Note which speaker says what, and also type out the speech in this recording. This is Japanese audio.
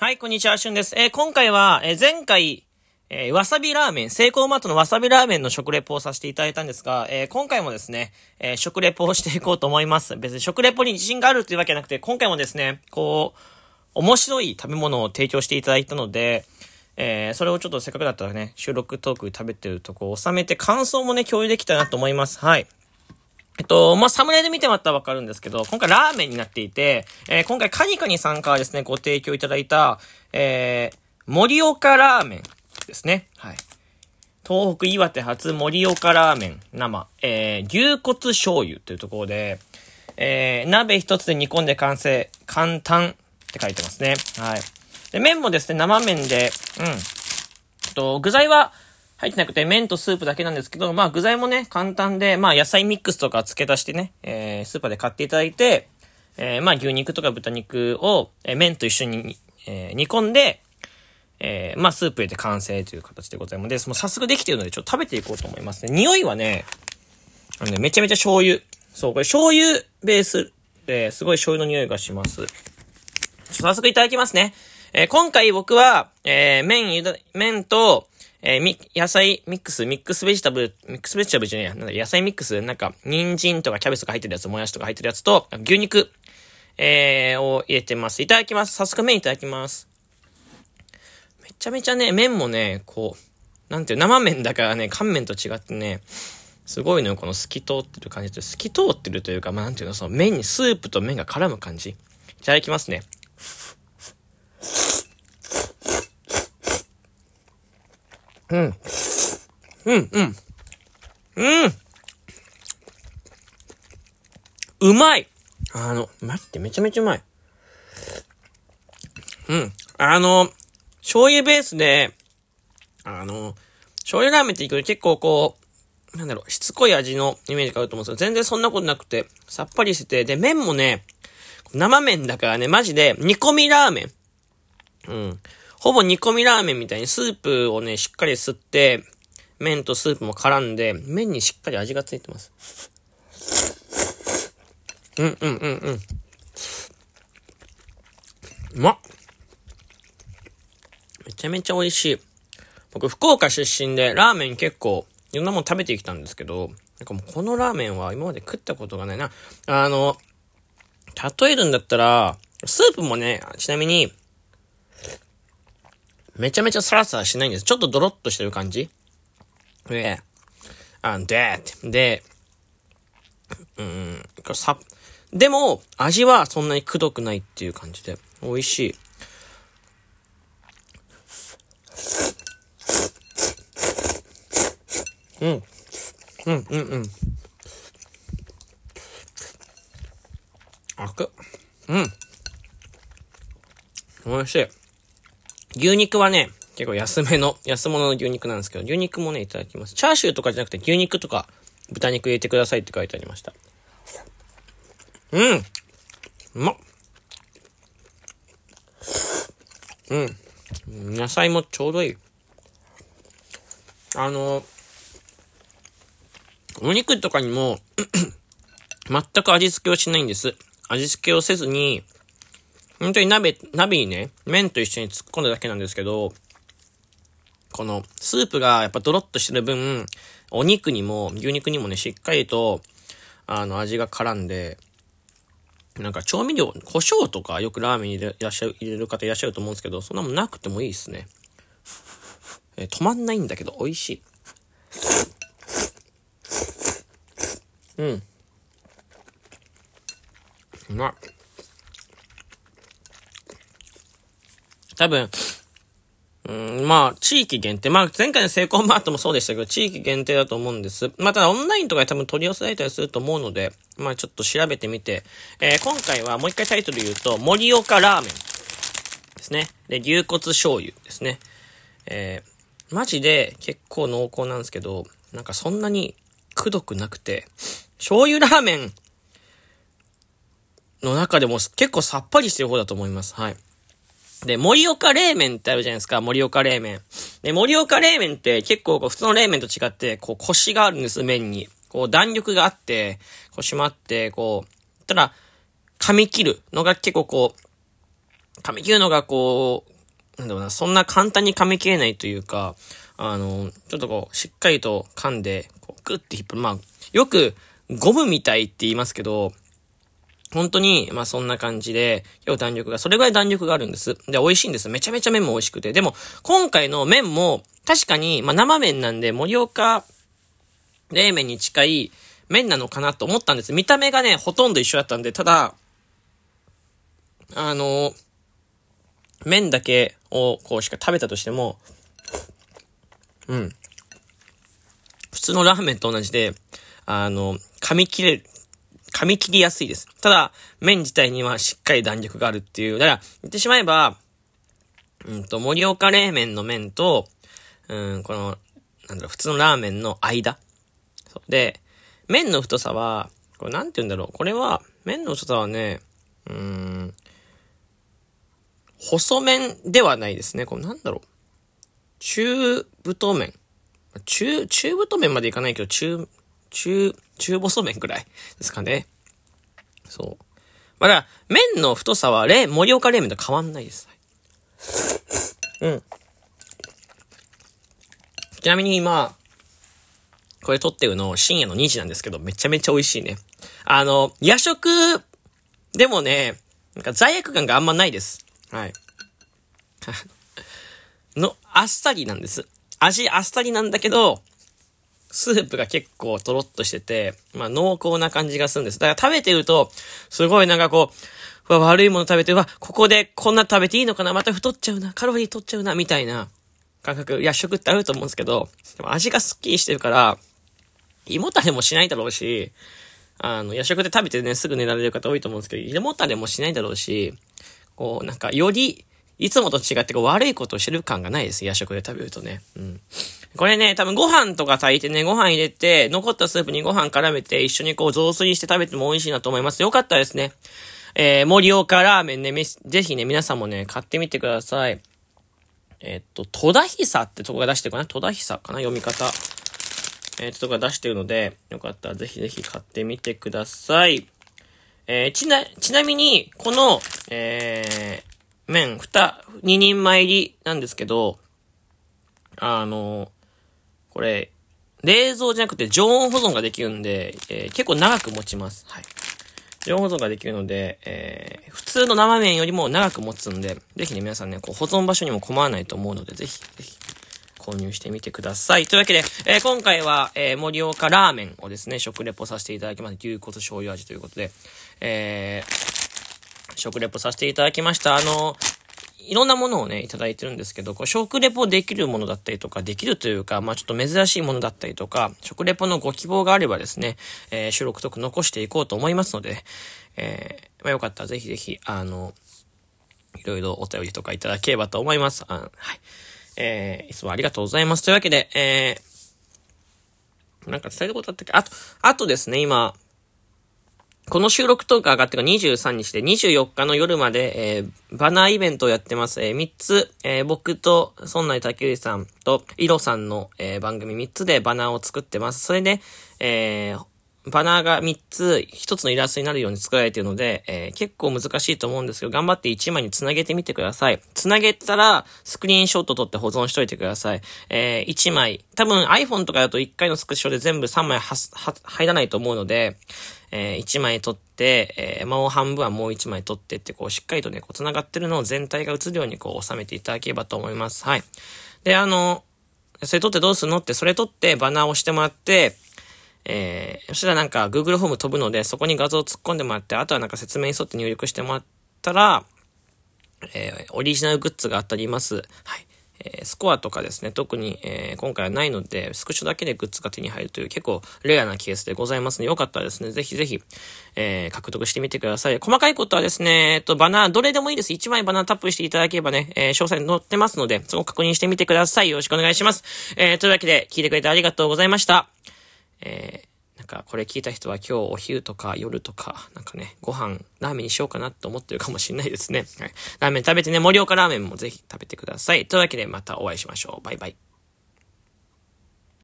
Speaker 1: はい、こんにちは、しゅんです。えー今回は、えー前回、えーわさびラーメン、セイコーマートのわさびラーメンの食レポをさせていただいたんですが、えー今回もですね、え食レポをしていこうと思います。別に食レポに自信があるというわけじゃなくて、今回もですね、こう、面白い食べ物を提供していただいたので、えそれをちょっとせっかくだったらね、収録トーク食べてるとこを収めて感想もね、共有できたらなと思います。はい。えっと、まあ、サムネで見てもらったらわかるんですけど、今回ラーメンになっていて、えー今回カニカニさんからですね、ご提供いただいた、えー、盛岡ラーメンですね。はい。東北岩手発盛岡ラーメン生、えー、牛骨醤油というところで、えー、鍋一つで煮込んで完成、簡単って書いてますね。はい。で、麺もですね、生麺で、うん。えっと、具材は入ってなくて麺とスープだけなんですけど、まあ具材もね、簡単で、まあ野菜ミックスとか付け足してね、えー、スーパーで買っていただいて、えー、まあ牛肉とか豚肉を、えー麺と一緒に、えー煮込んで、えー、まあスープ入れて完成という形でございます。もう早速できているのでちょっと食べていこうと思いますね。匂いはね、あのね、めちゃめちゃ醤油。そう、これ醤油ベースで、すごい醤油の匂いがします。早速いただきますね。えー今回僕は、えー麺ゆだ、麺と、えー、野菜ミックス、ミックスベジタブル、ミックスベジタブルじゃねえや、なんだ、野菜ミックス、なんか、人参とかキャベツとか入ってるやつ、もやしとか入ってるやつと、牛肉、えー、を入れてます。いただきます。早速麺いただきます。めちゃめちゃね、麺もね、こう、なんていう、生麺だからね、乾麺と違ってね、すごいのよ、この透き通ってる感じで、透き通ってるというか、まあ、なんていうの、その麺にスープと麺が絡む感じ。いただきますね。うん。うん、うん。うんうまいあの、待って、めちゃめちゃうまい。うん。あの、醤油ベースで、あの、醤油ラーメンって言うと結構こう、なんだろう、しつこい味のイメージがあると思うんですけど、全然そんなことなくて、さっぱりしてて、で、麺もね、生麺だからね、マジで、煮込みラーメン。うん。ほぼ煮込みラーメンみたいにスープをね、しっかり吸って、麺とスープも絡んで、麺にしっかり味がついてます。うんうんうんうん。うまっめちゃめちゃ美味しい。僕、福岡出身で、ラーメン結構、いろんなもの食べてきたんですけど、なんかもうこのラーメンは今まで食ったことがないな。あの、例えるんだったら、スープもね、ちなみに、めちゃめちゃサラサラしないんです。ちょっとドロッとしてる感じで、あ、で、で、うん、さ、でも、味はそんなにくどくないっていう感じで、美味しい。うん。うん、うん、うん。あく。うん。美味しい。牛肉はね、結構安めの、安物の牛肉なんですけど、牛肉もね、いただきます。チャーシューとかじゃなくて牛肉とか豚肉入れてくださいって書いてありました。うんうまっうん。野菜もちょうどいい。あの、お肉とかにも、全く味付けをしないんです。味付けをせずに、本当に鍋、鍋にね、麺と一緒に突っ込んだだけなんですけど、このスープがやっぱドロッとしてる分、お肉にも牛肉にもね、しっかりと、あの、味が絡んで、なんか調味料、胡椒とかよくラーメンに入れいらっしゃる入れる方いらっしゃると思うんですけど、そんなもんなくてもいいですね。え止まんないんだけど、美味しい。うん。うまい。多分、うん、まあ、地域限定。まあ、前回のセイコーマートもそうでしたけど、地域限定だと思うんです。まあ、ただオンラインとかで多分取り寄せられたりすると思うので、まあ、ちょっと調べてみて、えー今回はもう一回タイトル言うと、盛岡ラーメンですね。で、牛骨醤油ですね。えー、マジで結構濃厚なんですけど、なんかそんなにくどくなくて、醤油ラーメンの中でも結構さっぱりしてる方だと思います。はい。で、盛岡冷麺ってあるじゃないですか、盛岡冷麺。で、盛岡冷麺って結構こう普通の冷麺と違って、こうコシがあるんです、麺に。こう弾力があって、こう締まって、こう、ただ、噛み切るのが結構こう、噛み切るのがこう、なんだろうな、そんな簡単に噛み切れないというか、あの、ちょっとこう、しっかりと噛んで、こう、グッて引っ張る。まあ、よく、ゴムみたいって言いますけど、本当に、まあそんな感じで、要弾力が、それぐらい弾力があるんです。で、美味しいんです。めちゃめちゃ麺も美味しくて。でも、今回の麺も、確かに、まあ生麺なんで、盛岡冷麺に近い麺なのかなと思ったんです。見た目がね、ほとんど一緒だったんで、ただ、あの、麺だけをこうしか食べたとしても、うん。普通のラーメンと同じで、あの、噛み切れる、噛み切りやすいです。ただ、麺自体にはしっかり弾力があるっていう。だから、言ってしまえば、うんと、盛岡冷麺の麺と、うん、この、なんだろう、普通のラーメンの間。で、麺の太さは、これなんて言うんだろう。これは、麺の太さはね、うん、細麺ではないですね。これなんだろう。中太麺。中、中太麺までいかないけど、中、中、中細麺くらいですかね。そう。まあ、だ麺の太さは、冷、盛岡冷麺と変わんないです。うん。ちなみに今、これ撮ってるの深夜の2時なんですけど、めちゃめちゃ美味しいね。あの、夜食でもね、なんか罪悪感があんまないです。はい。の、あっさりなんです。味あっさりなんだけど、スープが結構トロッとしてて、まあ濃厚な感じがするんです。だから食べてると、すごいなんかこう、わ、悪いもの食べて、うわ、ここでこんな食べていいのかなまた太っちゃうな。カロリー取っちゃうな。みたいな感覚、夜食ってあると思うんですけど、でも味がスッキリしてるから、胃もたれもしないだろうし、あの、夜食で食べてね、すぐ寝られる方多いと思うんですけど、胃もたれもしないだろうし、こう、なんか、より、いつもと違ってこう悪いことをしてる感がないです。夜食で食べるとね。うん。これね、多分ご飯とか炊いてね、ご飯入れて、残ったスープにご飯絡めて、一緒にこう雑炊して食べても美味しいなと思います。よかったですね。えー、盛岡ラーメンね、ぜひね、皆さんもね、買ってみてください。えー、っと、戸田久ってとこが出してるかな？戸田久かな？読み方。えー、っと、とこが出してるので、よかったらぜひぜひ買ってみてください。えー、ちな、ちなみに、この、えー、麺、ふた、二人前入りなんですけど、あの、これ、冷蔵じゃなくて常温保存ができるんで、えー、結構長く持ちます。はい。常温保存ができるので、えー、普通の生麺よりも長く持つんで、ぜひね、皆さんね、こう保存場所にも困らないと思うので、ぜひ、ぜひ、購入してみてください。というわけで、えー、今回は、えー、盛岡ラーメンをですね、食レポさせていただきます。牛骨醤油味ということで、えー、食レポさせていただきました。あの、いろんなものをね、いただいてるんですけど、こう食レポできるものだったりとか、できるというか、まあちょっと珍しいものだったりとか、食レポのご希望があればですね、えー、収録とく残していこうと思いますので、えー、まあよかったらぜひぜひ、あの、いろいろお便りとかいただければと思います。あはい。えー、いつもありがとうございます。というわけで、えー、なんか伝えることあったっけ？あと、あとですね、今、この収録トーク上がってから23日で24日の夜まで、えー、バナーイベントをやってます。えー、3つ、えー、僕と、孫内竹内さんと、イロさんの、えー、番組3つでバナーを作ってます。それで、えー、バナーが3つ、1つのイラストになるように作られているので、えー、結構難しいと思うんですけど、頑張って1枚につなげてみてください。つなげたら、スクリーンショット撮って保存しといてください。えー、1枚。多分 iPhone とかだと1回のスクショで全部3枚は、は、入らないと思うので、えー、1枚撮って、えー、もう半分はもう1枚撮ってって、こう、しっかりとね、こう、繋がってるのを全体が映るように、こう、収めていただければと思います。はい。で、あの、それ撮ってどうするのって、それ撮ってバナーを押してもらって、えー、そしたらなんか Google フォーム飛ぶので、そこに画像を突っ込んでもらって、あとはなんか説明に沿って入力してもらったら、えー、オリジナルグッズが当たります。はい。え、スコアとかですね、特に、えー、今回はないので、スクショだけでグッズが手に入るという結構レアなケースでございますので、よかったらですね、ぜひぜひ、えー、獲得してみてください。細かいことはですね、えっと、バナー、どれでもいいです。1枚バナータップしていただければね、え、詳細に載ってますので、そこ確認してみてください。よろしくお願いします。え、というわけで、聞いてくれてありがとうございました。え、か、これ聞いた人は今日お昼とか夜とか、なんかね、ご飯、ラーメンにしようかなって思ってるかもしれないですね。はい。ラーメン食べてね、盛岡ラーメンもぜひ食べてください。というわけでまたお会いしましょう。バイバイ。